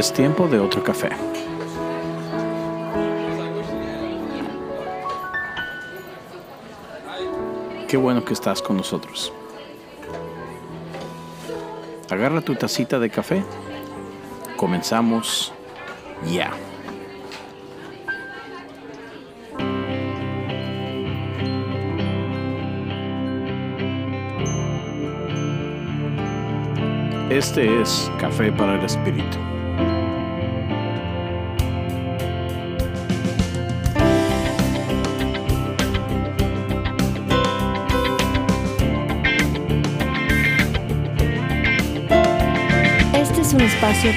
es tiempo de otro café. Qué bueno que estás con nosotros. Agarra tu tacita de café. Comenzamos ya. Este es Café para el Espíritu.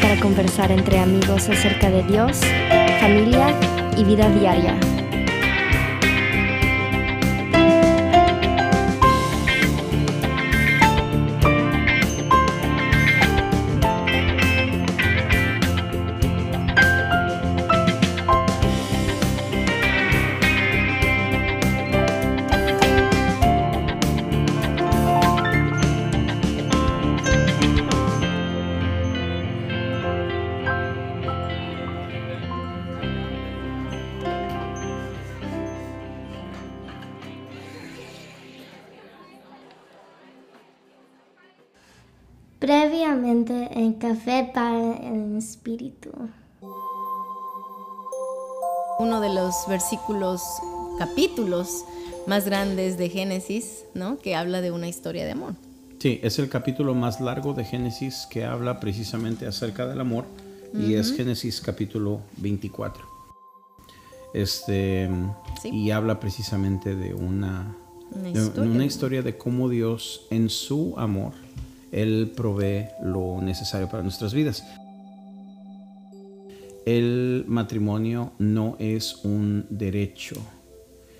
Para conversar entre amigos acerca de Dios, familia y vida diaria. En Café para el Espíritu. Uno de los versículos, capítulos más grandes de Génesis, ¿no? Que habla de una historia de amor. Sí, es el capítulo más largo de Génesis que habla precisamente acerca del amor y es Génesis capítulo 24. Este, Sí. Y habla precisamente de una, Una historia. una historia de cómo Dios en su amor, Él provee lo necesario para nuestras vidas. El matrimonio no es un derecho,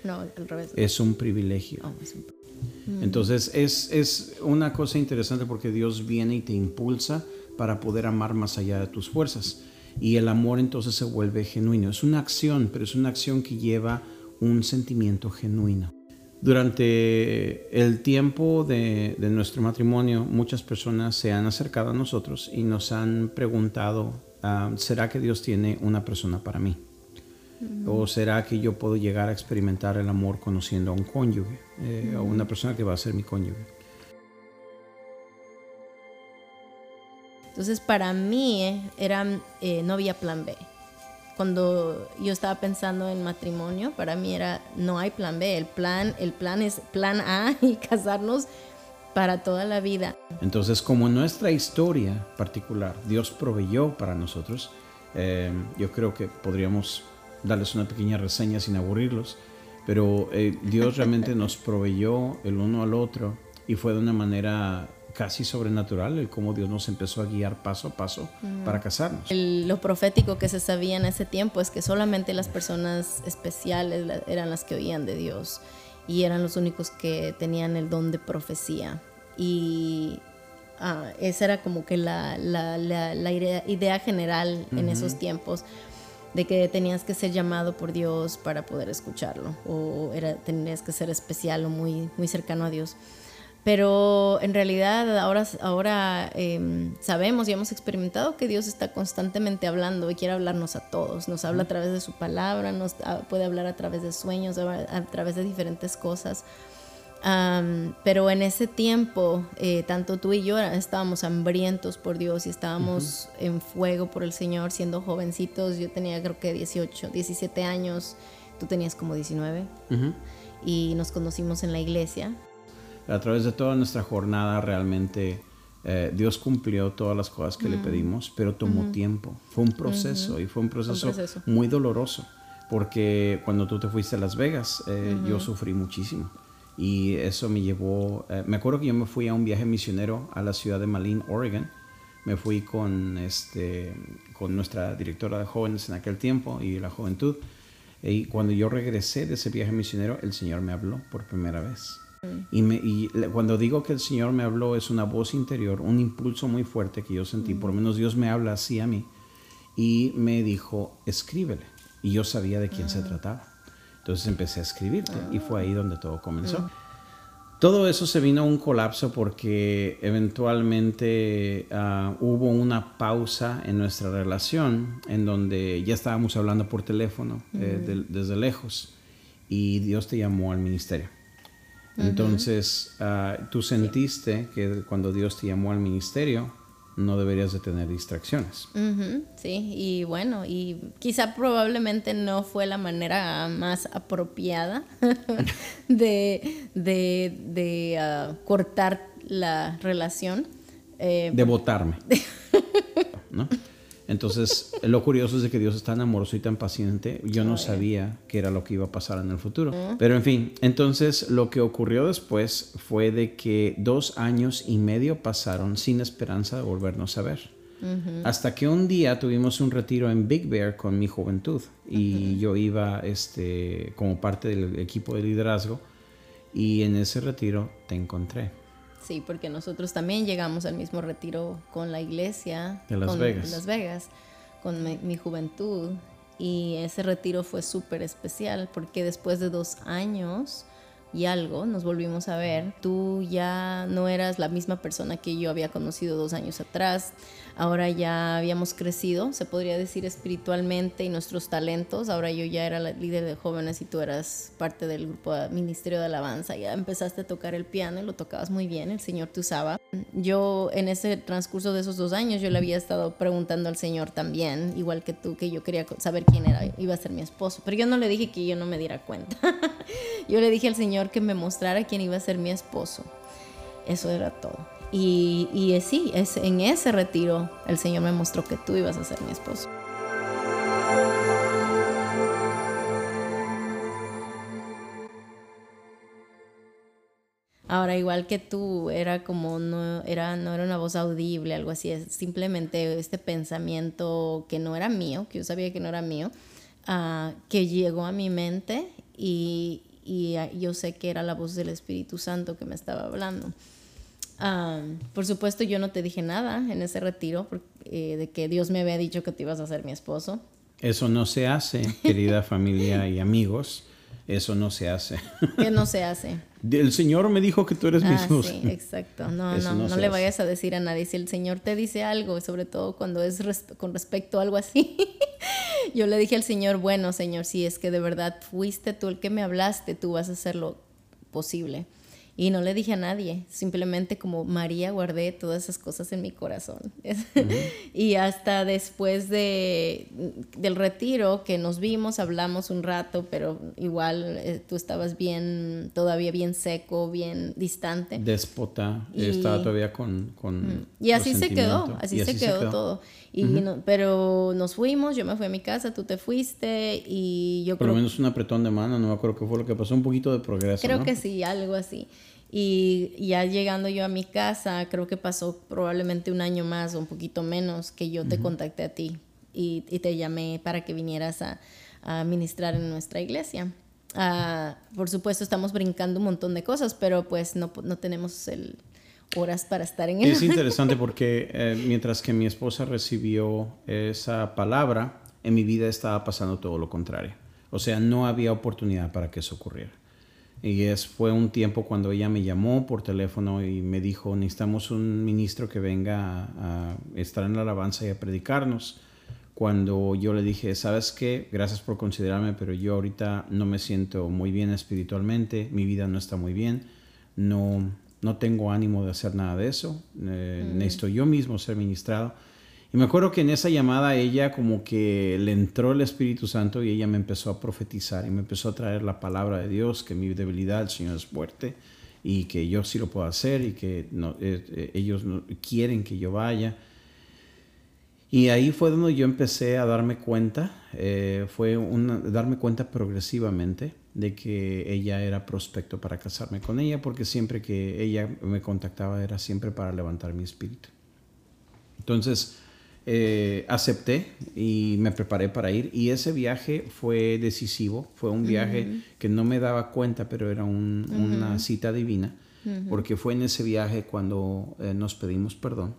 No, al revés. es un privilegio. Oh, es un- Entonces es, es una cosa interesante porque Dios viene y te impulsa para poder amar más allá de tus fuerzas. Y el amor entonces se vuelve genuino. Es una acción, pero es una acción que lleva un sentimiento genuino. Durante el tiempo de, de nuestro matrimonio, muchas personas se han acercado a nosotros y nos han preguntado, ah, ¿será que Dios tiene una persona para mí? ¿O será que yo puedo llegar a experimentar el amor conociendo a un cónyuge, eh, a una persona que va a ser mi cónyuge? Entonces, para mí, eh, era, eh, no había plan B. Cuando yo estaba pensando en matrimonio, para mí era, no hay plan B. El plan, el plan es plan A y casarnos para toda la vida. Entonces, como en nuestra historia particular, Dios proveyó para nosotros, eh, yo creo que podríamos darles una pequeña reseña sin aburrirlos, pero eh, Dios realmente nos proveyó el uno al otro y fue de una manera casi sobrenatural el cómo Dios nos empezó a guiar paso a paso para casarnos. El- lo profético que se sabía en ese tiempo es que solamente las personas especiales eran las que oían de Dios y eran los únicos que tenían el don de profecía. Y ah, esa era como que la, la- la- la idea, idea general en esos tiempos de que tenías que ser llamado por Dios para poder escucharlo o era, tenías que ser especial o muy, muy cercano a Dios. Pero en realidad ahora, ahora em, sabemos y hemos experimentado que Dios está constantemente hablando y quiere hablarnos a todos. Nos habla a través de su palabra, nos ah, puede hablar a través de sueños, a, a través de diferentes cosas. Am, pero en ese tiempo, eh, tanto tú y yo estábamos hambrientos por Dios y estábamos en fuego por el Señor, siendo jovencitos. Yo tenía creo que 18, 17 años, tú tenías como 19 Ujú. y nos conocimos en la iglesia. A través de toda nuestra jornada realmente eh, Dios cumplió todas las cosas que le pedimos, pero tomó tiempo. Fue un proceso y fue un proceso, proceso. muy doloroso, porque cuando tú te fuiste a Las Vegas, eh, yo sufrí muchísimo. Y eso me llevó, eh, me acuerdo que yo me fui a un viaje misionero a la ciudad de Malin, Oregon. Me fui con, este, con nuestra directora de jóvenes en aquel tiempo y la juventud. Y cuando yo regresé de ese viaje misionero, el Señor me habló por primera vez. Y, me- y le- cuando digo que el Señor me habló, es una voz interior, un impulso muy fuerte que yo sentí. Por lo menos Dios me habla así a mí. Y me dijo, escríbele. Y yo sabía de quién se trataba. Entonces empecé a escribirte. Y fue ahí donde todo comenzó. Todo eso se vino a un colapso porque eventualmente ah, hubo una pausa en nuestra relación en donde ya estábamos hablando por teléfono eh, desde lejos y Dios te llamó al ministerio. Entonces, ah, tú sentiste que cuando Dios te llamó al ministerio, no deberías de tener distracciones. sí, y bueno, y quizá probablemente no fue la manera más apropiada de, de, ah, cortar la relación. Eh, de votarme. ¿No? Entonces, lo curioso es de que Dios es tan amoroso y tan paciente. Yo no sabía qué era lo que iba a pasar en el futuro. Pero en fin, entonces lo que ocurrió después fue de que dos años y medio pasaron sin esperanza de volvernos a ver. Hasta que un día tuvimos un retiro en Big Bear con mi juventud y yo iba este, como parte del equipo de liderazgo y en ese retiro te encontré. Sí, porque nosotros también llegamos al mismo retiro con la iglesia de Las Vegas. Las Vegas, con mi, juventud. Y ese retiro fue súper especial porque después de dos años y algo nos volvimos a ver, tú ya no eras la misma persona que yo había conocido dos años atrás. Ahora ya habíamos crecido, se podría decir espiritualmente y nuestros talentos, ahora yo ya era la líder de jóvenes y tú eras parte del grupo de Ministerio de Alabanza, ya empezaste a tocar el piano y lo tocabas muy bien, el Señor te usaba. Yo en ese transcurso de esos dos años yo le había estado preguntando al Señor también, igual que tú, que yo quería saber quién era, iba a ser mi esposo, pero yo no le dije que yo no me diera cuenta, yo le dije al Señor que me mostrara quién iba a ser mi esposo. Eso era todo. Y, y sí, es, en ese retiro el Señor me mostró que tú ibas a ser mi esposo. Ahora, igual que tú, era como no era, no era una voz audible, algo así, es simplemente este pensamiento que no era mío, que yo sabía que no era mío, uh, que llegó a mi mente y, y yo sé que era la voz del Espíritu Santo que me estaba hablando por supuesto, yo no te dije nada en ese retiro eh, de que Dios me había dicho que te ibas a ser mi esposo. Eso no se hace, querida familia y amigos. Eso no se hace. ¿Qué no se hace? El Señor me dijo que tú eres mi esposo. Sí, exacto. No, no, no, le vayas a decir a nadie. Si el Señor te dice algo, sobre todo cuando es con respecto a algo así, yo le dije al Señor, bueno, Señor, si es que de verdad fuiste tú el que me hablaste, tú vas a hacer lo posible. Y no le dije a nadie, simplemente como María guardé todas esas cosas en mi corazón. y hasta después de, del retiro que nos vimos, hablamos un rato, pero igual eh, tú estabas bien, todavía bien seco, bien distante. Déspota, estaba todavía con... con y así se quedó, así, se, quedó todo. Y pero nos fuimos, yo me fui a mi casa, tú te fuiste y yo Por lo menos un apretón de mano, no me acuerdo qué fue lo que pasó, un poquito de progreso. Creo que sí, algo así. Y ya llegando yo a mi casa, creo que pasó probablemente un año más o un poquito menos que yo te contacté a ti y, te llamé para que vinieras a, a ministrar en nuestra iglesia. Ah, por supuesto, estamos brincando un montón de cosas, pero pues no, no tenemos el, horas para estar en él. Es interesante porque eh, mientras que mi esposa recibió esa palabra, en mi vida estaba pasando todo lo contrario. O sea, no había oportunidad para que eso ocurriera. Y es, fue un tiempo cuando ella me llamó por teléfono y me dijo, necesitamos un ministro que venga a, estar en la alabanza y a predicarnos. Cuando yo le dije, sabes qué, gracias por considerarme, pero yo ahorita no me siento muy bien espiritualmente, mi vida no está muy bien, no, no tengo ánimo de hacer nada de eso, eh, necesito yo mismo ser ministrado. Y me acuerdo que en esa llamada ella como que le entró el Espíritu Santo y ella me empezó a profetizar y me empezó a traer la palabra de Dios, que mi debilidad, el Señor es fuerte y que yo sí lo puedo hacer y que no, eh, eh, ellos quieren que yo vaya. Y ahí fue donde yo empecé a darme cuenta, eh, fue una, darme cuenta progresivamente de que ella era prospecto para casarme con ella, porque siempre que ella me contactaba era siempre para levantar mi espíritu. Entonces, eh, acepté y me preparé para ir y ese viaje fue decisivo, fue un viaje que no me daba cuenta, pero era una cita divina, porque fue en ese viaje cuando eh, nos pedimos perdón.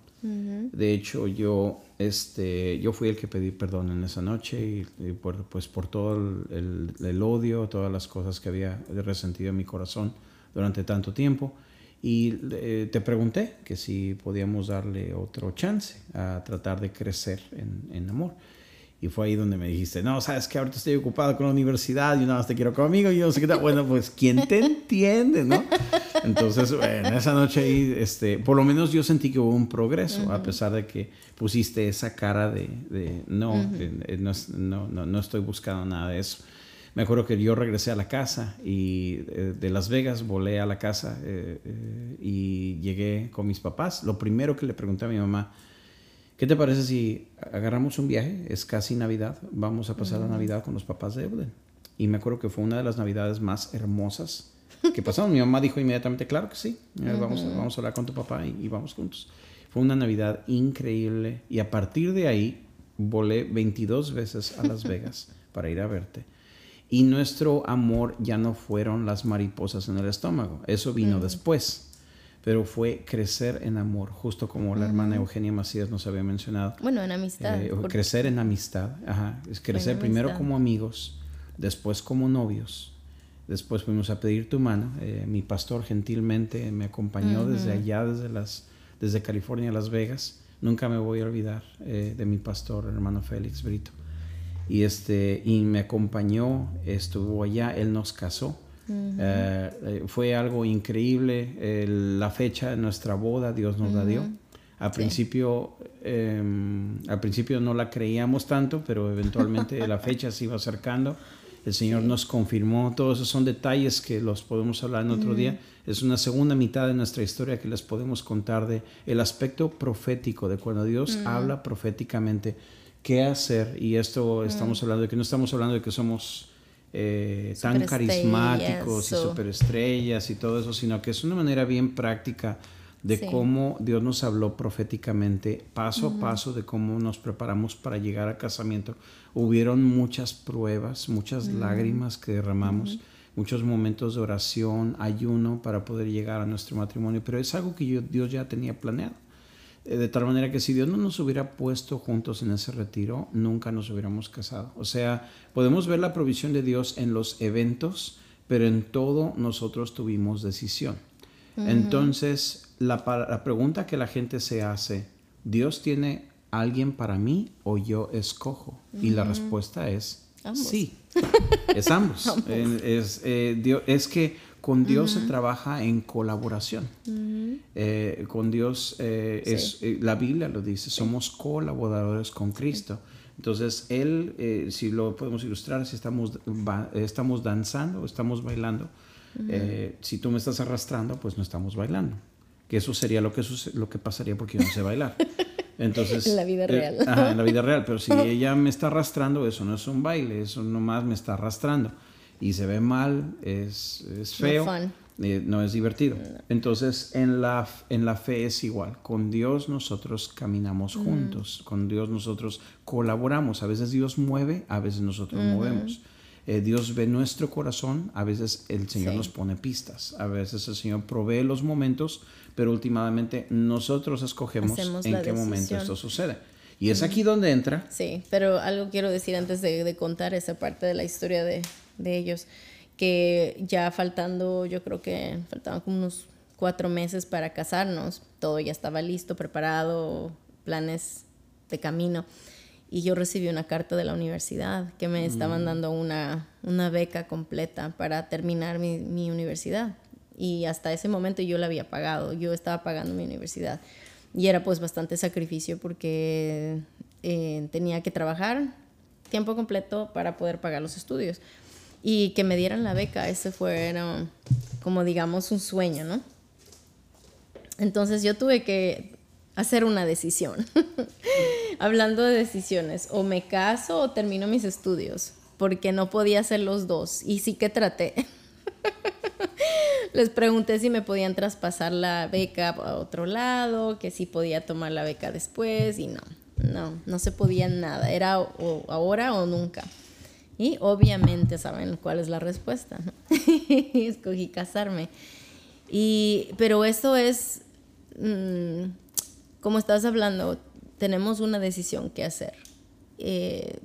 De hecho, yo, este, yo fui el que pedí perdón en esa noche y, por, pues por todo el, el, odio, todas las cosas que había resentido en mi corazón durante tanto tiempo. Y eh, te pregunté que si podíamos darle otro chance a tratar de crecer en, en amor. Y fue ahí donde me dijiste, no, sabes que ahorita estoy ocupado con la universidad, y nada más te quiero conmigo, y yo no sé qué tal. Bueno, pues, ¿quién te entiende, no? Entonces, bueno, esa noche ahí, este, por lo menos yo sentí que hubo un progreso, a pesar de que pusiste esa cara de, de no, eh, no, no, no, estoy buscando nada de eso. Me acuerdo que yo regresé a la casa y eh, de Las Vegas volé a la casa eh, y llegué con mis papás. Lo primero que le pregunté a mi mamá, ¿Qué te parece si agarramos un viaje? Es casi Navidad. Vamos a pasar la Navidad con los papás de Evelyn. Y me acuerdo que fue una de las Navidades más hermosas que pasaron. Mi mamá dijo inmediatamente, claro que sí, vamos, vamos a hablar con tu papá y, vamos juntos. Fue una Navidad increíble y a partir de ahí volé 22 veces a Las Vegas para ir a verte. Y nuestro amor ya no fueron las mariposas en el estómago. Eso vino después pero fue crecer en amor, justo como la hermana Eugenia Macías nos había mencionado. Bueno, en amistad. Eh, crecer en amistad, ajá. Es crecer primero como amigos, después como novios. Después fuimos a pedir tu mano. Eh, mi pastor gentilmente me acompañó desde allá, desde, las, desde California a Las Vegas. Nunca me voy a olvidar eh, de mi pastor, hermano Félix Brito. Y, este, y me acompañó, estuvo allá, él nos casó eh, eh, fue algo increíble. la fecha de nuestra boda Dios nos la dio. Al principio, em, al principio no la creíamos tanto, pero eventualmente la fecha se iba acercando. El Señor nos confirmó. Todos esos son detalles que los podemos hablar en otro día. Es una segunda mitad de nuestra historia que les podemos contar de el aspecto profético de cuando Dios habla proféticamente qué hacer. Y esto estamos hablando de que no estamos hablando de que somos eh, tan carismáticos y superestrellas y todo eso, sino que es una manera bien práctica de cómo Dios nos habló proféticamente, paso a paso, de cómo nos preparamos para llegar al casamiento. Hubieron muchas pruebas, muchas lágrimas que derramamos, muchos momentos de oración, ayuno para poder llegar a nuestro matrimonio, pero es algo que Dios ya tenía planeado. Eh, de tal manera que si Dios no nos hubiera puesto juntos en ese retiro, nunca nos hubiéramos casado. O sea, podemos ver la provisión de Dios en los eventos, pero en todo nosotros tuvimos decisión. Entonces, la, pregunta que la gente se hace, ¿Dios tiene alguien para mí o yo escojo? Y la respuesta es sí, es ambos. es, eh, Dios, es que con Dios se trabaja en colaboración. Eh, con Dios, eh, es, eh, la Biblia lo dice, somos colaboradores con Cristo. Entonces, Él, si lo podemos ilustrar, si estamos, estamos danzando, estamos bailando, si tú me estás arrastrando, pues no estamos bailando. Que eso sería lo que, lo que pasaría porque yo no sé bailar. Entonces, en la vida real. en la vida real, pero si ella me está arrastrando, eso no es un baile, eso nomás me está arrastrando y se ve mal, es, es feo, eh, no, es divertido. Entonces, en la, en la fe es igual. Con Dios nosotros caminamos juntos, con Dios nosotros colaboramos. A veces Dios mueve, a veces nosotros movemos. Eh, Dios ve nuestro corazón, a veces el Señor nos pone pistas, a veces el Señor provee los momentos, pero últimamente nosotros escogemos en qué momento esto sucede. Y es aquí donde entra. Sí, pero algo quiero decir antes de, de contar esa parte de la historia de, de ellos, que ya faltando, yo creo que faltaban como unos cuatro meses para casarnos, todo ya estaba listo, preparado, planes de camino. Y yo recibí una carta de la universidad que me estaban mm. dando una, una beca completa para terminar mi, mi universidad. Y hasta ese momento yo la había pagado, yo estaba pagando mi universidad. Y era pues bastante sacrificio porque eh, tenía que trabajar tiempo completo para poder pagar los estudios y que me dieran la beca, ese fue como digamos un sueño, ¿no? Entonces yo tuve que hacer una decisión. Hablando de decisiones, o me caso o termino mis estudios, porque no podía hacer los dos y sí que traté. Les pregunté si me podían traspasar la beca a otro lado, que si podía tomar la beca después y no, no, no se podía nada, era o ahora o nunca. Y obviamente saben cuál es la respuesta. Escogí casarme. Y, pero eso es, mm, como estás hablando, tenemos una decisión que hacer. Eh,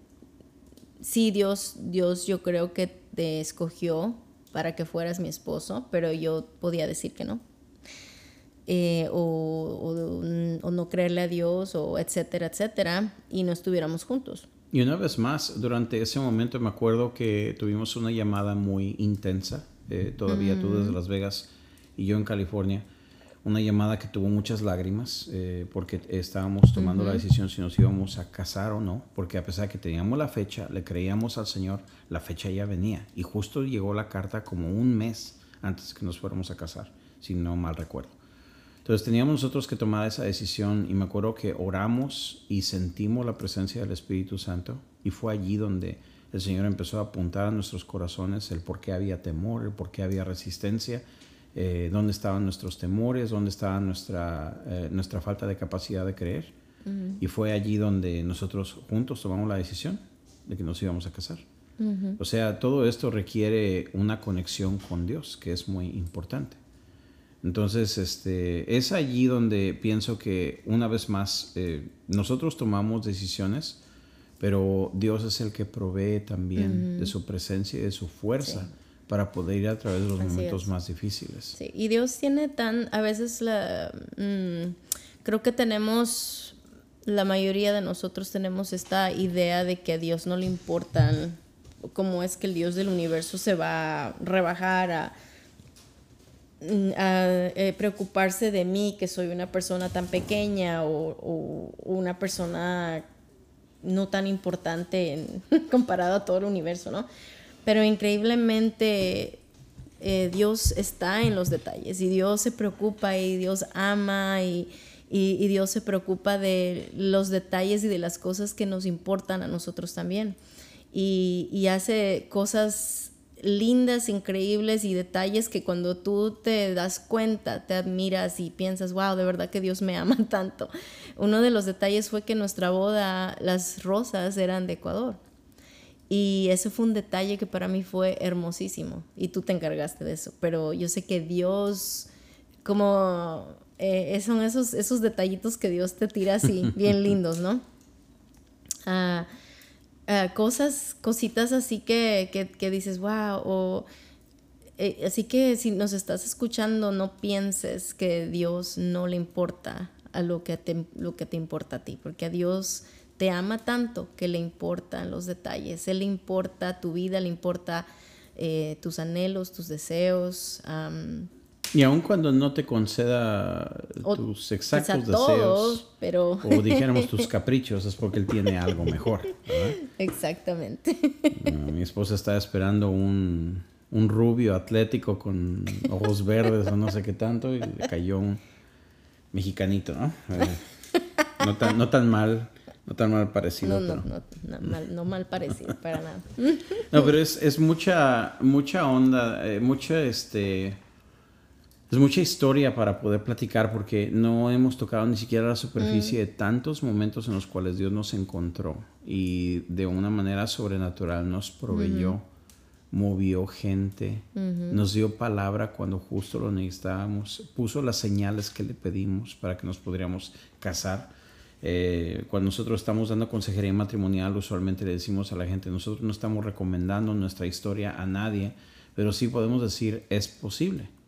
sí, Dios, Dios yo creo que te escogió para que fueras mi esposo, pero yo podía decir que no. Eh, o, o, no creerle a Dios, o etcétera, etcétera, y no estuviéramos juntos. Y una vez más, durante ese momento me acuerdo que tuvimos una llamada muy intensa, eh, todavía tú desde Las Vegas y yo en California, una llamada que tuvo muchas lágrimas eh, porque estábamos tomando la decisión si nos íbamos a casar o no, porque a pesar de que teníamos la fecha, le creíamos al Señor, la fecha ya venía. Y justo llegó la carta como un mes antes que nos fuéramos a casar, si no mal recuerdo. Entonces teníamos nosotros que tomar esa decisión y me acuerdo que oramos y sentimos la presencia del Espíritu Santo y fue allí donde el Señor empezó a apuntar a nuestros corazones el por qué había temor, el por qué había resistencia eh, dónde estaban nuestros temores, dónde estaba nuestra, eh, nuestra falta de capacidad de creer. Y fue allí donde nosotros juntos tomamos la decisión de que nos íbamos a casar. O sea, todo esto requiere una conexión con Dios, que es muy importante. Entonces, este, es allí donde pienso que una vez más eh, nosotros tomamos decisiones, pero Dios es el que provee también de su presencia y de su fuerza para poder ir a través de los momentos más difíciles. Sí, y Dios tiene tan, a veces la, mm, creo que tenemos, la mayoría de nosotros tenemos esta idea de que a Dios no le importan cómo es que el Dios del universo se va a rebajar a, mm, eh, preocuparse de mí, que soy una persona tan pequeña o, una persona no tan importante en, comparado a todo el universo, ¿no? pero increíblemente eh, Dios está en los detalles y Dios se preocupa y Dios ama y, Dios se preocupa de los detalles y de las cosas que nos importan a nosotros también. Y, hace cosas lindas, increíbles y detalles que cuando tú te das cuenta, te admiras y piensas, wow, de verdad que Dios me ama tanto. Uno de los detalles fue que nuestra boda, las rosas eran de Ecuador. Y ese fue un detalle que para mí fue hermosísimo. Y tú te encargaste de eso. Pero yo sé que Dios, como eh, son esos, esos detallitos que Dios te tira así, bien lindos, ¿no? Ah, ah, cosas, cositas así que, que, dices, wow, o... Eh, así que si nos estás escuchando, no pienses que Dios no le importa a lo que te, lo que te importa a ti, porque a Dios te ama tanto que le importan los detalles, Él le importa tu vida, le importa eh, tus anhelos, tus deseos. Y aun cuando no te conceda tus exactos deseos, pero... o dijéramos tus caprichos, es porque Él tiene algo mejor. Exactamente. mi esposa está esperando un, un, rubio atlético con ojos verdes o no sé qué tanto y le cayó un mexicanito, ¿no? Eh, no, tan, no tan mal no tan mal parecido. No, no, no, mal, no mal parecido, para nada. No, pero es, es mucha, mucha onda, eh, mucha, este, es mucha historia para poder platicar porque no hemos tocado ni siquiera la superficie de tantos momentos en los cuales Dios nos encontró y de una manera sobrenatural nos proveyó, movió gente, nos dio palabra cuando justo lo necesitábamos, puso las señales que le pedimos para que nos podríamos casar. Eh, cuando nosotros estamos dando consejería matrimonial, usualmente le decimos a la gente, nosotros no estamos recomendando nuestra historia a nadie, pero sí podemos decir, es posible.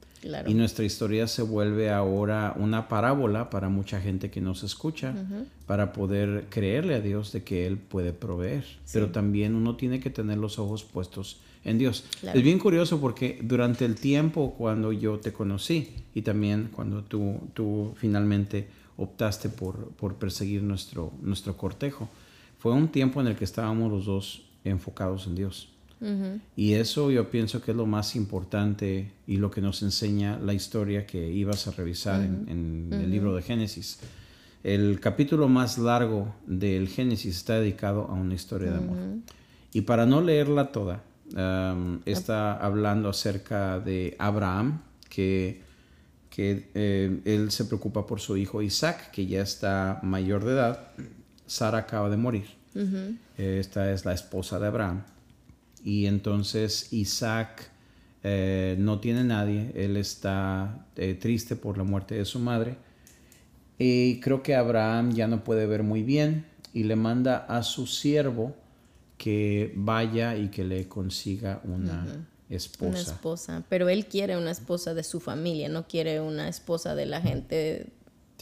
Y nuestra historia se vuelve ahora una parábola para mucha gente que nos escucha, para poder creerle a Dios de que Él puede proveer. Pero también uno tiene que tener los ojos puestos en Dios. Es bien curioso porque durante el tiempo cuando yo te conocí y también cuando tú, tú finalmente optaste por, por perseguir nuestro, nuestro cortejo. Fue un tiempo en el que estábamos los dos enfocados en Dios. Y eso yo pienso que es lo más importante y lo que nos enseña la historia que ibas a revisar en, el libro de Génesis. El capítulo más largo del Génesis está dedicado a una historia de amor. Y para no leerla toda, está hablando acerca de Abraham, que que eh, él se preocupa por su hijo Isaac, que ya está mayor de edad. Sara acaba de morir. esta es la esposa de Abraham. Y entonces Isaac eh, no tiene nadie. Él está eh, triste por la muerte de su madre. Y creo que Abraham ya no puede ver muy bien y le manda a su siervo que vaya y que le consiga una esposa. Una esposa, pero él quiere una esposa de su familia, no quiere una esposa de la gente.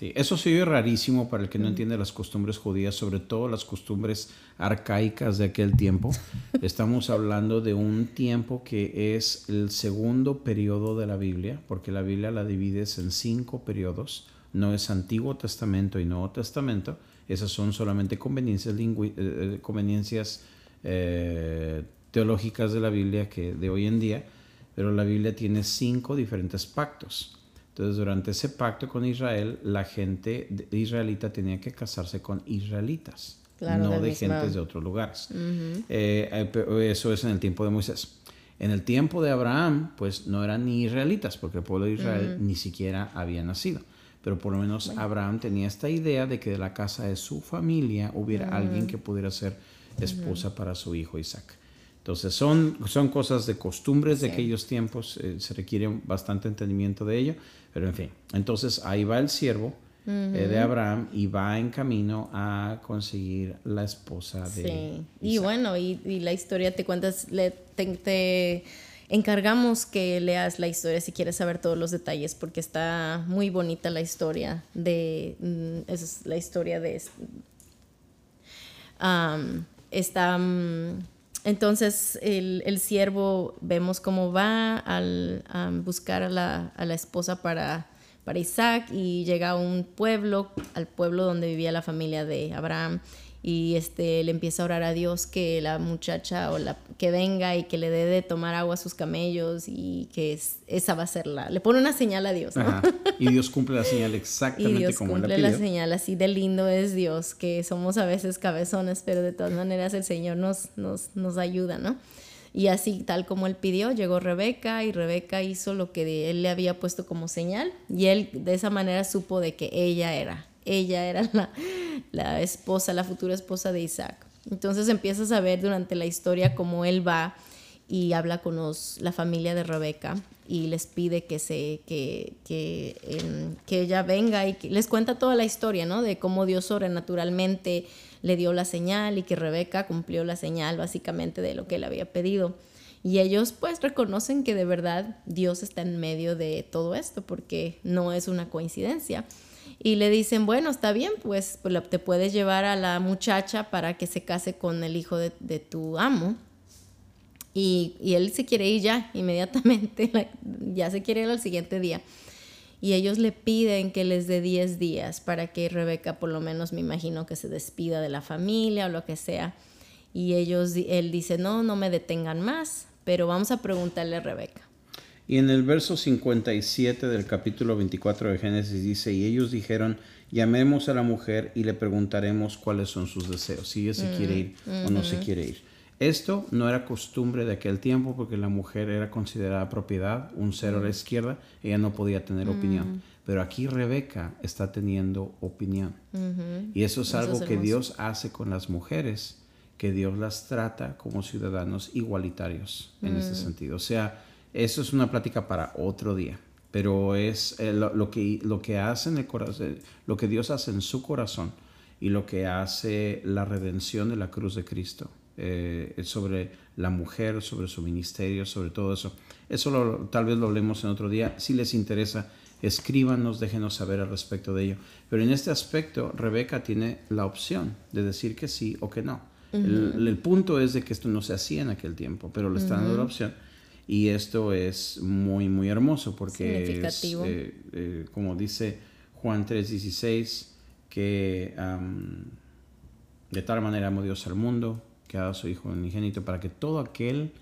Sí, eso sí es rarísimo para el que no entiende las costumbres judías, sobre todo las costumbres arcaicas de aquel tiempo. Estamos hablando de un tiempo que es el segundo periodo de la Biblia, porque la Biblia la divides en cinco periodos, no es Antiguo Testamento y Nuevo Testamento, esas son solamente conveniencias, eh, eh, conveniencias eh, teológicas de la Biblia que de hoy en día, pero la Biblia tiene cinco diferentes pactos. Entonces, durante ese pacto con Israel, la gente israelita tenía que casarse con israelitas, Claro, no de gentes de otros lugares. Eh, eh, eso es en el tiempo de Moisés. En el tiempo de Abraham, pues no eran ni israelitas, porque el pueblo de Israel ni siquiera había nacido. Pero por lo menos Abraham tenía esta idea de que de la casa de su familia hubiera alguien que pudiera ser esposa para su hijo Isaac. Entonces son, son cosas de costumbres de aquellos tiempos, eh, se requiere bastante entendimiento de ello, pero en fin. Entonces ahí va el siervo eh, de Abraham y va en camino a conseguir la esposa de Sí. Y Isaac. bueno, y, y la historia te cuentas, le, te, te encargamos que leas la historia si quieres saber todos los detalles, porque está muy bonita la historia de. mm, esa es la historia de. Am, está. mm, entonces el, el siervo vemos cómo va al, a buscar a la, a la esposa para, para Isaac y llega a un pueblo, al pueblo donde vivía la familia de Abraham y este le empieza a orar a Dios que la muchacha o la que venga y que le dé de tomar agua a sus camellos y que es- esa va a ser la le pone una señal a Dios ¿no? Ajá. Y Dios cumple la señal y exactamente Dios como la cumple la pidió. señal así de lindo es Dios que somos a veces cabezones pero de todas maneras el Señor nos nos, nos ayuda no y así tal como él pidió llegó Rebeca y Rebeca hizo lo que él le había puesto como señal y él de esa manera supo de que ella era ella era la, la esposa, la futura esposa de Isaac. Entonces empiezas a ver durante la historia cómo él va y habla con los, la familia de Rebeca y les pide que, se, que, que, em, que ella venga y que les cuenta toda la historia, ¿no? De cómo Dios sobrenaturalmente le dio la señal y que Rebeca cumplió la señal básicamente de lo que él había pedido. Y ellos pues reconocen que de verdad Dios está en medio de todo esto porque no es una coincidencia. Y le dicen, bueno, está bien, pues, te puedes llevar a la muchacha para que se case con el hijo de, tu amo. Y, él se quiere ir ya, inmediatamente, ya se quiere ir al siguiente día. Y ellos le piden que les dé 10 días para que Rebeca por lo menos me imagino que se despida de la familia o lo que sea. Y ellos, él dice, no, no me detengan más, pero vamos a preguntarle a Rebeca. Y en el verso 57 del capítulo 24 de Génesis dice, y ellos dijeron, llamemos a la mujer y le preguntaremos cuáles son sus deseos, si ella se quiere ir o no se quiere ir. Esto no era costumbre de aquel tiempo porque la mujer era considerada propiedad, un cero a la izquierda, ella no podía tener opinión. Pero aquí Rebeca está teniendo opinión. Y eso es Eso algo es que. Dios hace con las mujeres, que Dios las trata como ciudadanos igualitarios en ese sentido. O sea, eso es una plática para otro día, pero es eh, lo, lo que, lo que hace en el corazón, lo que Dios hace en su corazón y lo que hace la redención de la cruz de Cristo eh, sobre la mujer, sobre su ministerio, sobre todo eso. Eso lo- tal vez lo hablemos en otro día. Si les interesa, escríbanos, déjenos saber al respecto de ello. Pero en este aspecto, Rebeca tiene la opción de decir que sí o que no. el, el punto es de que esto no se hacía en aquel tiempo, pero le están dando la opción. Y esto es muy, muy hermoso porque es, eh, eh, como dice Juan 3:16, que am, de tal manera amó Dios al mundo, que ha dado a su Hijo unigénito, para que todo aquel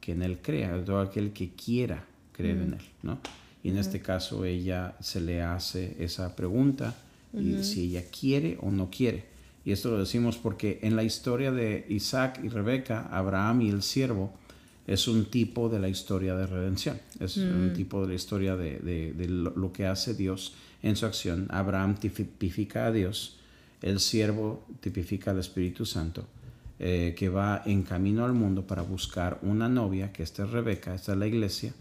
que en Él crea, todo aquel que quiera creer en Él, ¿no? Y en este caso ella se le hace esa pregunta, y si ella quiere o no quiere. Y esto lo decimos porque en la historia de Isaac y Rebeca, Abraham y el siervo, es un tipo de la historia de redención, es un tipo de la historia de, de- de lo, que hace Dios en su acción. Abraham tipifica a Dios, el siervo tipifica al Espíritu Santo, eh, que va en camino al mundo para buscar una novia, que esta es Rebeca, esta es la iglesia,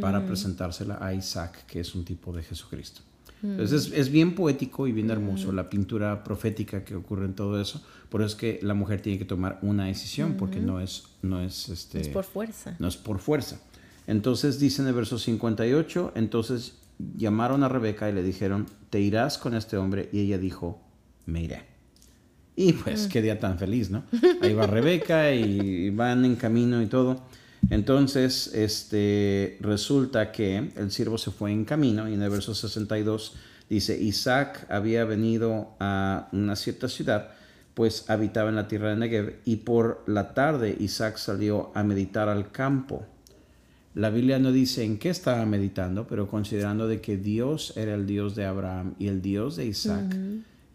para presentársela a Isaac, que es un tipo de Jesucristo. Entonces es, bien poético y bien hermoso la pintura profética que ocurre en todo eso. Por eso es que la mujer tiene que tomar una decisión, porque no es, no es, este, es por fuerza. No es por fuerza. Entonces dice en el verso 58, entonces llamaron a Rebeca y le dijeron, te irás con este hombre. Y ella dijo, me iré. Y pues qué día tan feliz, ¿no? Ahí va Rebeca y van en camino y todo. Entonces, este, resulta que el siervo se fue en camino y en el verso 62 dice, Isaac había venido a una cierta ciudad, pues habitaba en la tierra de Negev, y por la tarde Isaac salió a meditar al campo. La Biblia no dice en qué estaba meditando, pero considerando de que Dios era el Dios de Abraham y el Dios de Isaac,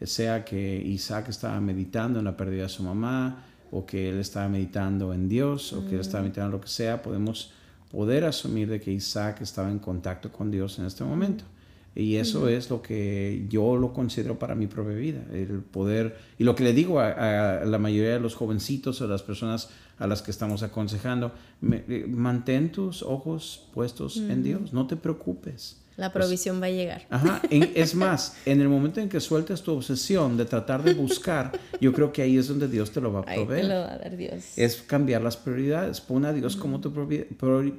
sea que Isaac estaba meditando en la pérdida de su mamá, o que él estaba meditando en Dios o que él estaba meditando en lo que sea, podemos poder asumir de que Isaac estaba en contacto con Dios en este momento. Y eso es lo que yo lo considero para mi propia vida, el poder, y lo que le digo a, la mayoría de los jovencitos o las personas a las que estamos aconsejando, eh, mantén tus ojos puestos en Dios, no te preocupes. La provisión va a llegar. Ajá, es más, en el momento en que sueltes tu obsesión de tratar de buscar, yo creo que ahí es donde Dios te lo va a proveer. Ahí te lo va a dar Dios. Es cambiar las prioridades. Pon a Dios como tu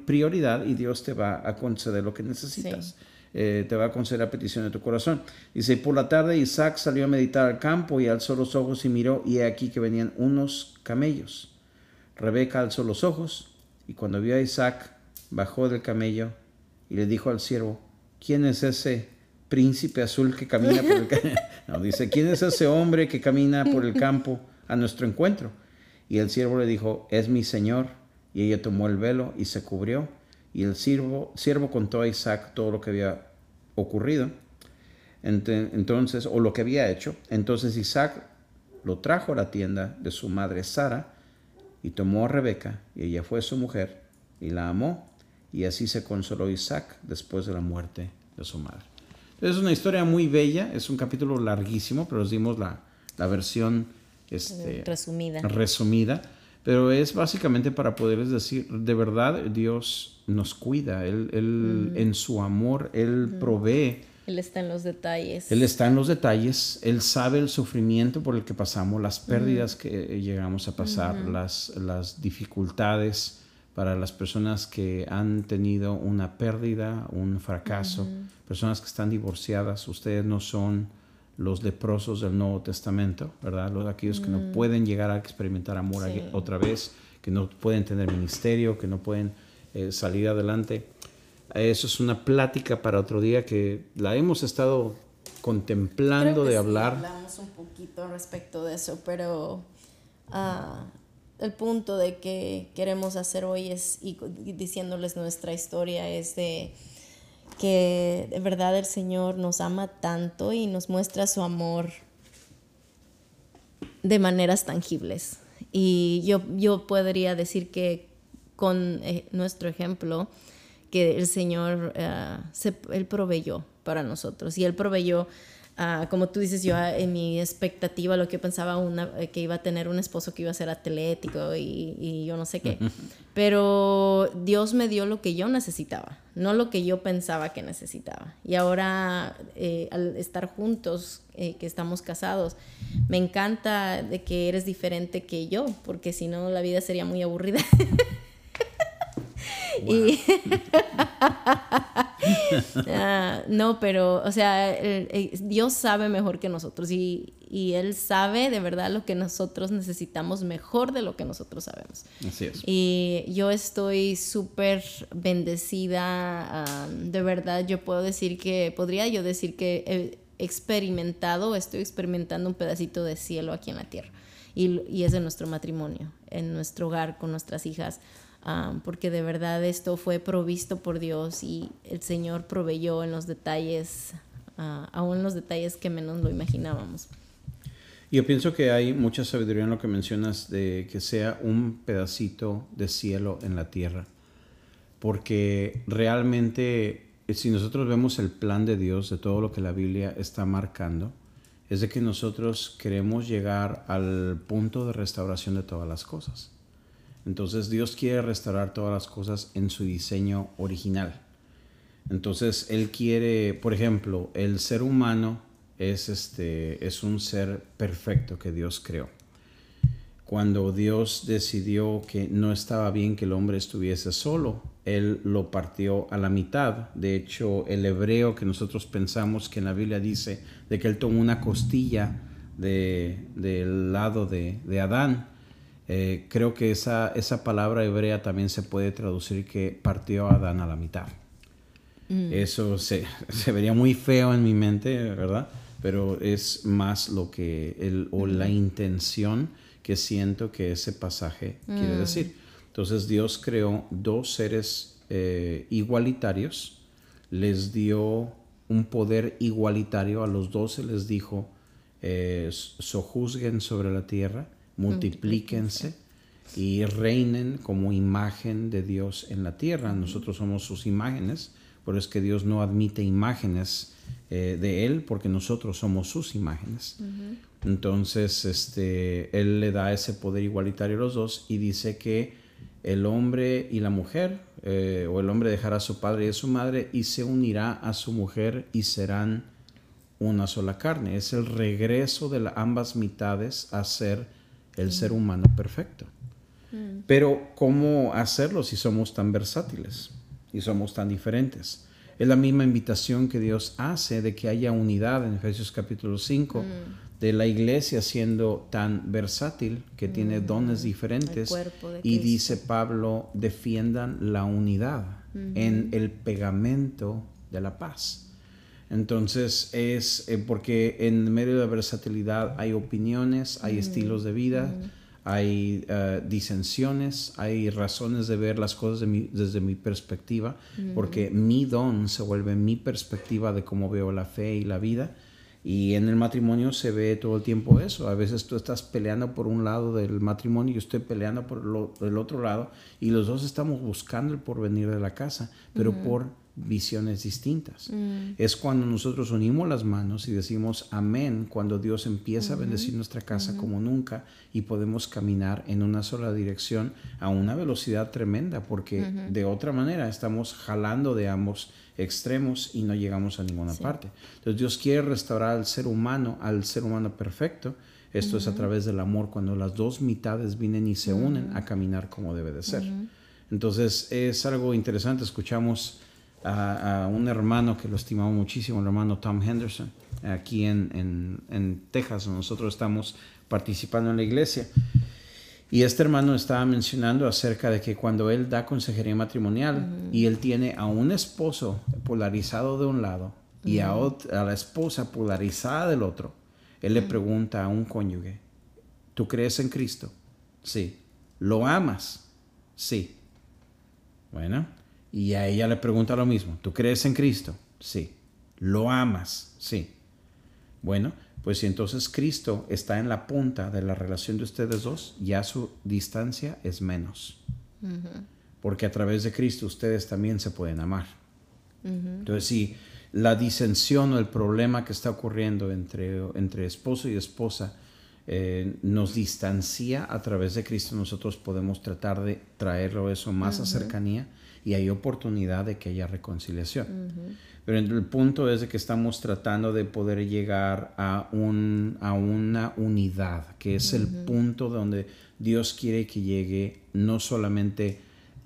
prioridad y Dios te va a conceder lo que necesitas. Eh, te va a conceder la petición de tu corazón. Dice, por la tarde Isaac salió a meditar al campo y alzó los ojos y miró y he aquí que venían unos camellos. Rebeca alzó los ojos y cuando vio a Isaac, bajó del camello y le dijo al siervo, ¿quién es ese príncipe azul que camina por el campo? No, dice, ¿quién es ese hombre que camina por el campo a nuestro encuentro? Y el siervo le dijo, es mi señor. Y ella tomó el velo y se cubrió. Y el siervo, siervo contó a Isaac todo lo que había ocurrido. Entonces, o lo que había hecho. Entonces Isaac lo trajo a la tienda de su madre Sara y tomó a Rebeca y ella fue su mujer y la amó y así se consoló Isaac después de la muerte de su madre. Es una historia muy bella, es un capítulo larguísimo, pero os dimos la, la versión este, resumida. resumida. Pero es básicamente para poderles decir, de verdad Dios nos cuida, Él, él mm. en su amor, Él mm. provee. Él está en los detalles. Él está en los detalles, Él sabe el sufrimiento por el que pasamos, las pérdidas mm. que llegamos a pasar, las, las dificultades, para las personas que han tenido una pérdida, un fracaso, personas que están divorciadas, ustedes no son los leprosos del Nuevo Testamento, ¿verdad? Los, aquellos que no mm. pueden llegar a experimentar amor otra vez, que no pueden tener ministerio, que no pueden eh, salir adelante. Eso es una plática para otro día que la hemos estado contemplando de hablar. Hablamos un poquito respecto de eso, pero uh, el punto de que queremos hacer hoy es, y diciéndoles nuestra historia, es de que de verdad el Señor nos ama tanto y nos muestra su amor de maneras tangibles. Y yo, yo podría decir que con eh, nuestro ejemplo, que el Señor, eh, se, Él proveyó para nosotros y Él proveyó Ah, como tú dices, yo ah, en mi expectativa lo que pensaba una, eh, que iba a tener un esposo que iba a ser atlético y, y, yo no sé qué. Pero Dios me dio lo que yo necesitaba, no lo que yo pensaba que necesitaba. Y ahora eh, al estar juntos, eh, que estamos casados, me encanta de que eres diferente que yo, porque si no la vida sería muy aburrida. Y ah, no, pero, o sea, Dios sabe mejor que nosotros y, y, Él sabe de verdad lo que nosotros necesitamos mejor de lo que nosotros sabemos. Así es. Y yo estoy súper bendecida, de verdad, yo puedo decir que, podría yo decir que he experimentado, estoy experimentando un pedacito de cielo aquí en la tierra. Y, y es de nuestro matrimonio, en nuestro hogar, con nuestras hijas porque de verdad esto fue provisto por Dios y el Señor proveyó en los detalles, uh, aún los detalles que menos lo imaginábamos. Yo pienso que hay mucha sabiduría en lo que mencionas de que sea un pedacito de cielo en la tierra, porque realmente eh, si nosotros vemos el plan de Dios, de todo lo que la Biblia está marcando, es de que nosotros queremos llegar al punto de restauración de todas las cosas. Entonces Dios quiere restaurar todas las cosas en su diseño original. Entonces, Él quiere, por ejemplo, el ser humano es, este, es un ser perfecto que Dios creó. Cuando Dios decidió que no estaba bien que el hombre estuviese solo, Él lo partió a la mitad. De hecho, el hebreo que nosotros pensamos que en la Biblia dice de que Él tomó una costilla del lado de, Adán, eh, creo que esa, esa palabra hebrea también se puede traducir que partió a Adán a la mitad. Mm. Eso se, se, vería muy feo en mi mente, ¿verdad? Pero es más lo que, el, o la intención que siento que ese pasaje quiere mm. decir. Entonces Dios creó dos seres eh, igualitarios, les dio un poder igualitario, a los dos se les dijo, eh, sojuzguen sobre la tierra, multiplíquense y reinen como imagen de Dios en la tierra. Nosotros somos sus imágenes, pero es que Dios no admite imágenes eh, de Él porque nosotros somos sus imágenes. Entonces, este, Él le da ese poder igualitario a los dos y dice que el hombre y la mujer, eh, o el hombre dejará a su padre y a su madre y se unirá a su mujer y serán una sola carne. Es el regreso de ambas mitades a ser el ser humano perfecto. Mm. Pero ¿cómo hacerlo si somos tan versátiles y somos tan diferentes? Es la misma invitación que Dios hace de que haya unidad en Efesios capítulo 5, mm. de la iglesia siendo tan versátil, que tiene mm. dones diferentes. Y dice Pablo, defiendan la unidad en el pegamento de la paz. Entonces es eh, porque en medio de la versatilidad hay opiniones, hay estilos de vida, hay uh, disensiones, hay razones de ver las cosas desde mi perspectiva, porque mi don se vuelve mi perspectiva de cómo veo la fe y la vida. Y en el matrimonio se ve todo el tiempo eso. A veces tú estás peleando por un lado del matrimonio y yo estoy peleando por el otro lado y los dos estamos buscando el porvenir de la casa, pero por visiones distintas. Mm. Es cuando nosotros unimos las manos y decimos amén, cuando Dios empieza a bendecir nuestra casa como nunca y podemos caminar en una sola dirección a una velocidad tremenda, porque de otra manera estamos jalando de ambos extremos y no llegamos a ninguna parte. Entonces Dios quiere restaurar al ser humano, al ser humano perfecto. Esto es a través del amor, cuando las dos mitades vienen y se unen a caminar como debe de ser. Entonces es algo interesante, escuchamos a, un hermano que lo estimamos muchísimo, el hermano Tom Henderson, aquí en, en, Texas, donde nosotros estamos participando en la iglesia. Y este hermano estaba mencionando acerca de que cuando él da consejería matrimonial y él tiene a un esposo polarizado de un lado y a, a, la esposa polarizada del otro, él le pregunta a un cónyuge, ¿tú crees en Cristo? Sí. ¿Lo amas? Sí. Bueno, y a ella le pregunta lo mismo, ¿tú crees en Cristo? Sí. ¿Lo amas? Sí. Bueno, pues si entonces Cristo está en la punta de la relación de ustedes dos, ya su distancia es menos. Porque a través de Cristo ustedes también se pueden amar. Entonces, si la disensión o el problema que está ocurriendo entre, entre esposo y esposa eh, nos distancia a través de Cristo, nosotros podemos tratar de traerlo eso más a cercanía y hay oportunidad de que haya reconciliación. Pero el punto es de que estamos tratando de poder llegar a, un, a una unidad, que es el punto donde Dios quiere que llegue no solamente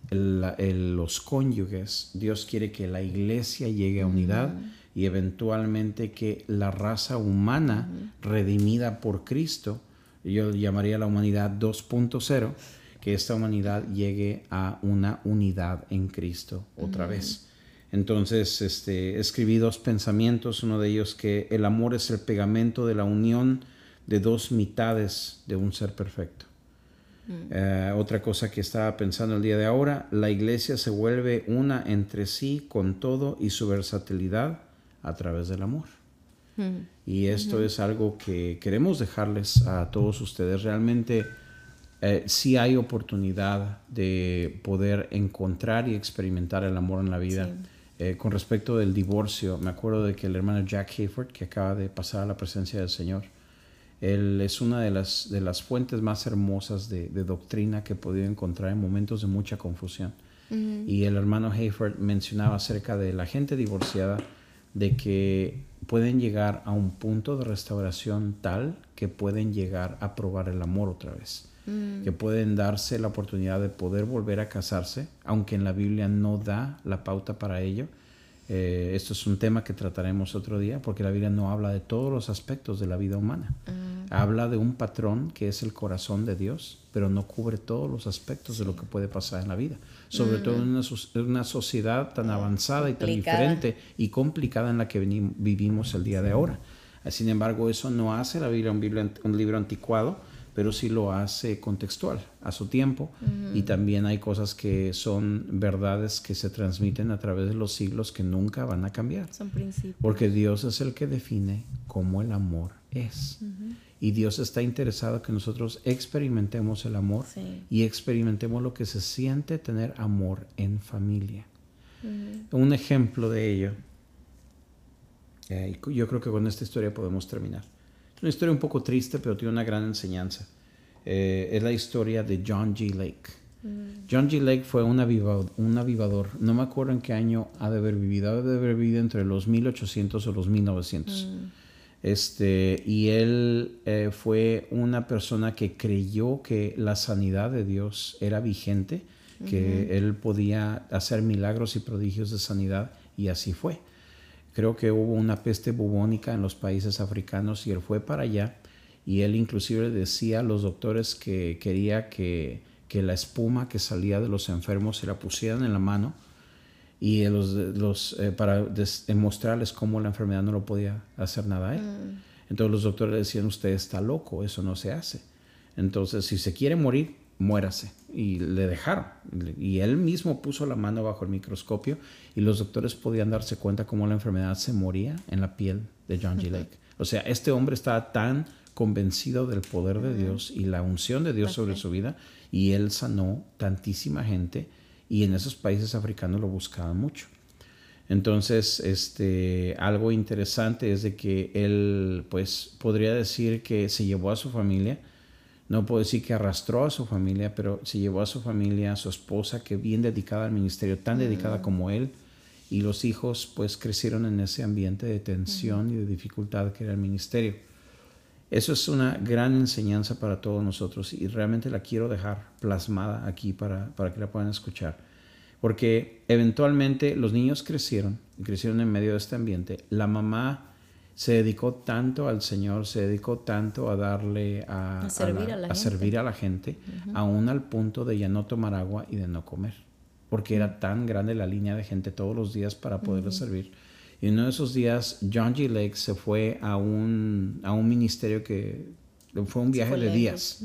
los cónyuges, Dios quiere que la iglesia llegue a unidad y eventualmente que la raza humana redimida por Cristo, yo llamaría la humanidad 2.0, que esta humanidad llegue a una unidad en Cristo otra vez. Entonces, este, escribí dos pensamientos, uno de ellos que el amor es el pegamento de la unión de dos mitades de un ser perfecto. Mm. Eh, otra cosa que estaba pensando el día de ahora, la iglesia se vuelve una entre sí con todo y su versatilidad a través del amor. Mm. Y esto es algo que queremos dejarles a todos ustedes. Realmente eh, sí hay oportunidad de poder encontrar y experimentar el amor en la vida. Eh, con respecto del divorcio, me acuerdo de que el hermano Jack Hayford, que acaba de pasar a la presencia del Señor, él es una de las, de las fuentes más hermosas de, doctrina que he podido encontrar en momentos de mucha confusión. Y el hermano Hayford mencionaba acerca de la gente divorciada, de que pueden llegar a un punto de restauración tal que pueden llegar a probar el amor otra vez. Que pueden darse la oportunidad de poder volver a casarse, aunque en la Biblia no da la pauta para ello. Eh, esto es un tema que trataremos otro día, porque la Biblia no habla de todos los aspectos de la vida humana. Habla de un patrón que es el corazón de Dios, pero no cubre todos los aspectos de lo que puede pasar en la vida. Sobre todo en una, sociedad tan avanzada y tan diferente y complicada en la que vivimos el día de ahora. Sin embargo, eso no hace la Biblia un, un libro anticuado, pero sí lo hace contextual a su tiempo y también hay cosas que son verdades que se transmiten a través de los siglos que nunca van a cambiar. Son principios. Porque Dios es el que define cómo el amor es. Y Dios está interesado que nosotros experimentemos el amor y experimentemos lo que se siente tener amor en familia. Un ejemplo de ello, eh, yo creo que con esta historia podemos terminar. Es una historia un poco triste, pero tiene una gran enseñanza. Eh, es la historia de John G. Lake. John G. Lake fue un avivador, un avivador, no me acuerdo en qué año ha de haber vivido, ha de haber vivido entre los 1800 o los 1900. Este, y él eh, fue una persona que creyó que la sanidad de Dios era vigente, que él podía hacer milagros y prodigios de sanidad, y así fue. Creo que hubo una peste bubónica en los países africanos y él fue para allá y él inclusive decía a los doctores que quería que, que la espuma que salía de los enfermos se la pusieran en la mano y los, los, eh, para demostrarles cómo la enfermedad no lo podía hacer nada a él. Mm. Entonces los doctores le decían, usted está loco, eso no se hace. Entonces, si se quiere morir, muérase. Y le dejaron. Y él mismo puso la mano bajo el microscopio y los doctores podían darse cuenta cómo la enfermedad se moría en la piel de John G. Lake. O sea, este hombre estaba tan convencido del poder de Dios y la unción de Dios sobre su vida y él sanó tantísima gente y en esos países africanos lo buscaban mucho. Entonces, este, algo interesante es de que él, pues, podría decir que se llevó a su familia, no puedo decir que arrastró a su familia, pero se llevó a su familia, a su esposa, que bien dedicada al ministerio, tan dedicada como él, y los hijos, pues, crecieron en ese ambiente de tensión y de dificultad que era el ministerio. Eso es una gran enseñanza para todos nosotros y realmente la quiero dejar plasmada aquí para, para que la puedan escuchar. Porque eventualmente los niños crecieron, crecieron en medio de este ambiente. La mamá se dedicó tanto al Señor, se dedicó tanto a darle a, servir, a, la, servir a la gente, aún al punto de ya no tomar agua y de no comer. Porque era tan grande la línea de gente todos los días para poderle servir y uno de esos días, John G. Lake se fue a un, a un ministerio que fue un viaje de días.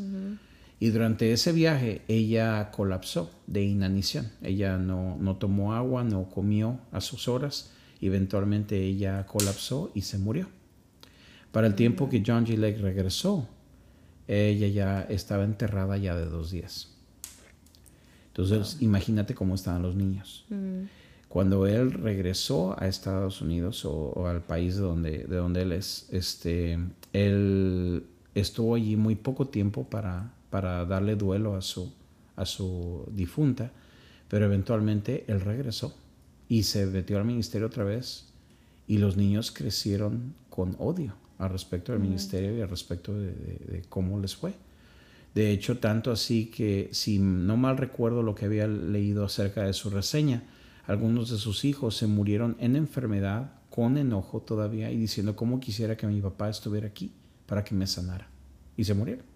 Y durante ese viaje ella colapsó de inanición. Ella no, no tomó agua, no comió a sus horas. Eventualmente ella colapsó y se murió. Para el tiempo que John G. Lake regresó, ella ya estaba enterrada ya de dos días. Entonces, imagínate cómo estaban los niños. Cuando él regresó a Estados Unidos o, al país de donde, de donde él es, este, él estuvo allí muy poco tiempo para, para darle duelo a su, a su difunta, pero eventualmente él regresó y se metió al ministerio otra vez y los niños crecieron con odio al respecto del ministerio y al respecto de, cómo les fue. De hecho, tanto así que si no mal recuerdo lo que había leído acerca de su reseña, algunos de sus hijos se murieron en enfermedad, con enojo todavía y diciendo cómo quisiera que mi papá estuviera aquí para que me sanara. Y se murieron.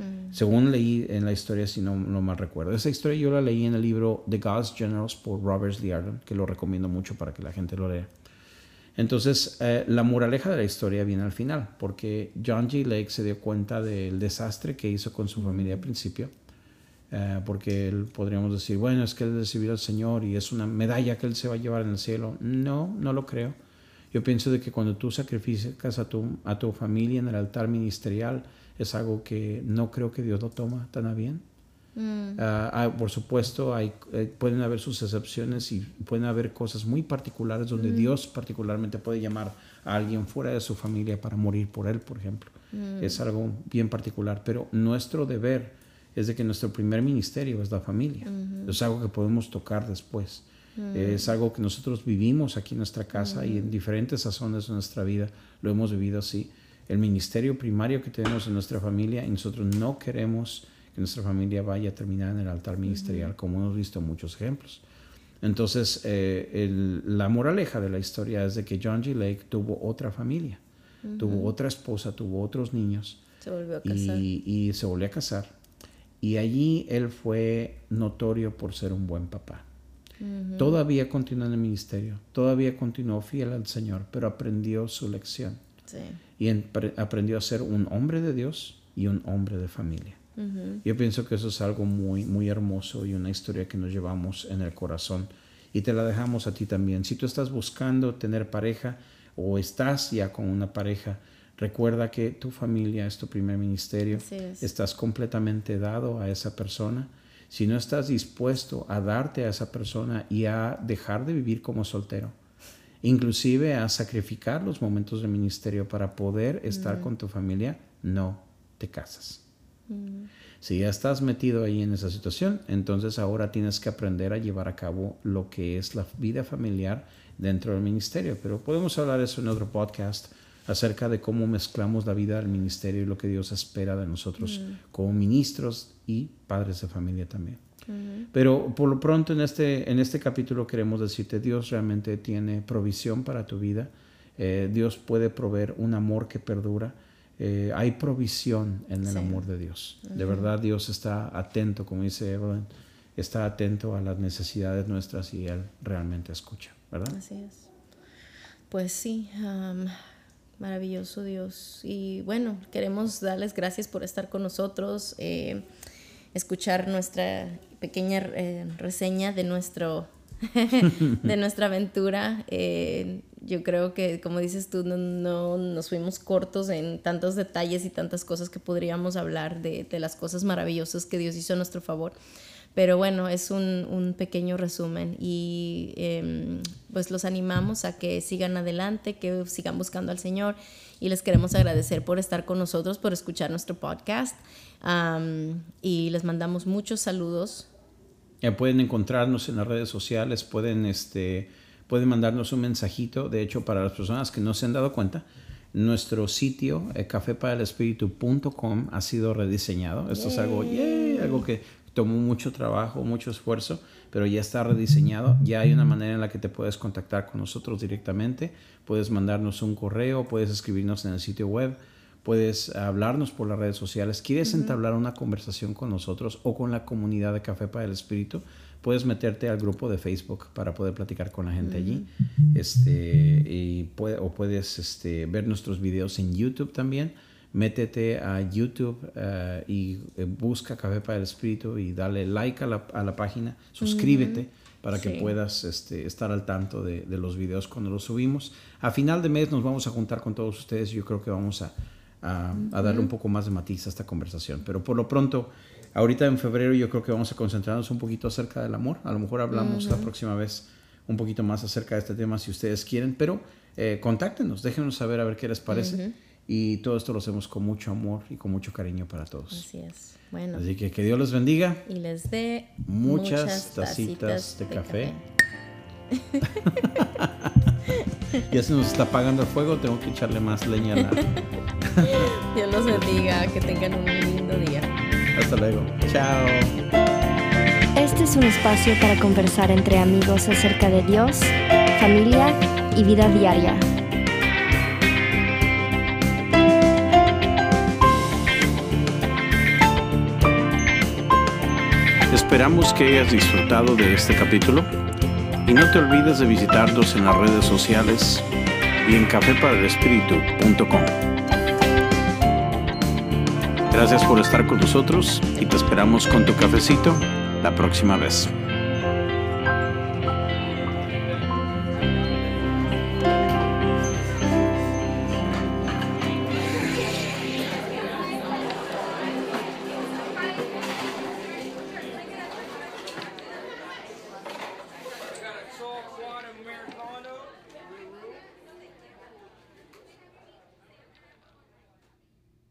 Mm. Según leí en la historia, si no, no mal recuerdo. Esa historia yo la leí en el libro The God's Generals por Robert Liardon, que lo recomiendo mucho para que la gente lo lea. Entonces, eh, la moraleja de la historia viene al final, porque John G. Lake se dio cuenta del desastre que hizo con su familia al principio eh, porque él, podríamos decir, bueno, es que él recibió al Señor y es una medalla que él se va a llevar en el cielo. No, no lo creo. Yo pienso de que cuando tú sacrificas a tu, a tu familia en el altar ministerial, es algo que no creo que Dios lo toma tan a bien. Mm. Ah, ah, por supuesto, hay, eh, pueden haber sus excepciones y pueden haber cosas muy particulares donde mm. Dios particularmente puede llamar a alguien fuera de su familia para morir por él, por ejemplo. Mm. Es algo bien particular, pero nuestro deber es de que nuestro primer ministerio es la familia. Es algo que podemos tocar después. Es algo que nosotros vivimos aquí en nuestra casa y en diferentes sazones de nuestra vida lo hemos vivido así. El ministerio primario que tenemos en nuestra familia y nosotros no queremos que nuestra familia vaya a terminar en el altar ministerial, como hemos visto muchos ejemplos. Entonces, eh, la moraleja de la historia es de que John G. Lake tuvo otra familia, tuvo otra esposa, tuvo otros niños. Se volvió a casar. Y, se volvió a casar. Y allí él fue notorio por ser un buen papá. Todavía continuó en el ministerio, todavía continuó fiel al Señor, pero aprendió su lección. Y aprendió a ser un hombre de Dios y un hombre de familia. Yo pienso que eso es algo muy, muy hermoso y una historia que nos llevamos en el corazón y te la dejamos a ti también. Si tú estás buscando tener pareja o estás ya con una pareja, recuerda que tu familia es tu primer ministerio. Estás completamente dado a esa persona. Si no estás dispuesto a darte a esa persona y a dejar de vivir como soltero, inclusive a sacrificar los momentos de ministerio para poder estar con tu familia, no te casas. Si ya estás metido ahí en esa situación, entonces ahora tienes que aprender a llevar a cabo lo que es la vida familiar dentro del ministerio. Pero podemos hablar eso en otro podcast acerca de cómo mezclamos la vida del ministerio y lo que Dios espera de nosotros como ministros y padres de familia también. Pero por lo pronto en este, en este capítulo queremos decirte, Dios realmente tiene provisión para tu vida. Eh, Dios puede proveer un amor que perdura. Eh, hay provisión en el amor de Dios. De verdad Dios está atento, como dice Evelyn, está atento a las necesidades nuestras y Él realmente escucha, ¿verdad? Así es. Pues sí, maravilloso Dios. Y bueno, queremos darles gracias por estar con nosotros, eh, escuchar nuestra pequeña eh, reseña de nuestro de nuestra aventura. Eh, yo creo que, como dices tú, no, nos fuimos cortos en tantos detalles y tantas cosas que podríamos hablar de, las cosas maravillosas que Dios hizo a nuestro favor. Pero bueno, es un, pequeño resumen y em, pues los animamos a que sigan adelante, que sigan buscando al Señor y les queremos agradecer por estar con nosotros, por escuchar nuestro podcast y les mandamos muchos saludos pueden encontrarnos en las redes sociales, pueden, este, pueden mandarnos un mensajito. De hecho, para las personas que no se han dado cuenta, nuestro sitio, eh, cafeparalespíritu.com, ha sido rediseñado. Esto es algo, algo que tomó mucho trabajo, mucho esfuerzo, pero ya está rediseñado. Ya hay una manera en la que te puedes contactar con nosotros directamente. Puedes mandarnos un correo, puedes escribirnos en el sitio web puedes hablarnos por las redes sociales. ¿Quieres entablar una conversación con nosotros o con la comunidad de Café para el Espíritu? Puedes meterte al grupo de Facebook para poder platicar con la gente allí. Este, y o puedes este, ver nuestros videos en YouTube también. Métete a YouTube eh, y eh, busca Café para el Espíritu y dale like a la, a la página. Suscríbete. para que puedas este, estar al tanto de, de, los videos cuando los subimos. A final de mes nos vamos a juntar con todos ustedes. Yo creo que vamos a, a, darle un poco más de matiz a esta conversación. Pero por lo pronto, ahorita en febrero yo creo que vamos a concentrarnos un poquito acerca del amor. A lo mejor hablamos la próxima vez un poquito más acerca de este tema si ustedes quieren, pero eh, contáctenos, déjenos saber a ver qué les parece. Y todo esto lo hacemos con mucho amor y con mucho cariño para todos. Así es. Bueno. Así que que Dios les bendiga. Y les dé muchas, tacitas, de, café. ya se nos está apagando el fuego, tengo que echarle más leña a la... Dios los bendiga, que tengan un lindo día. Hasta luego. Chao. Este es un espacio para conversar entre amigos acerca de Dios, familia y vida diaria. Esperamos que hayas disfrutado de este capítulo y no te olvides de visitarnos en las redes sociales y en cafeparalespíritu.com. Gracias por estar con nosotros y te esperamos con tu cafecito la próxima vez.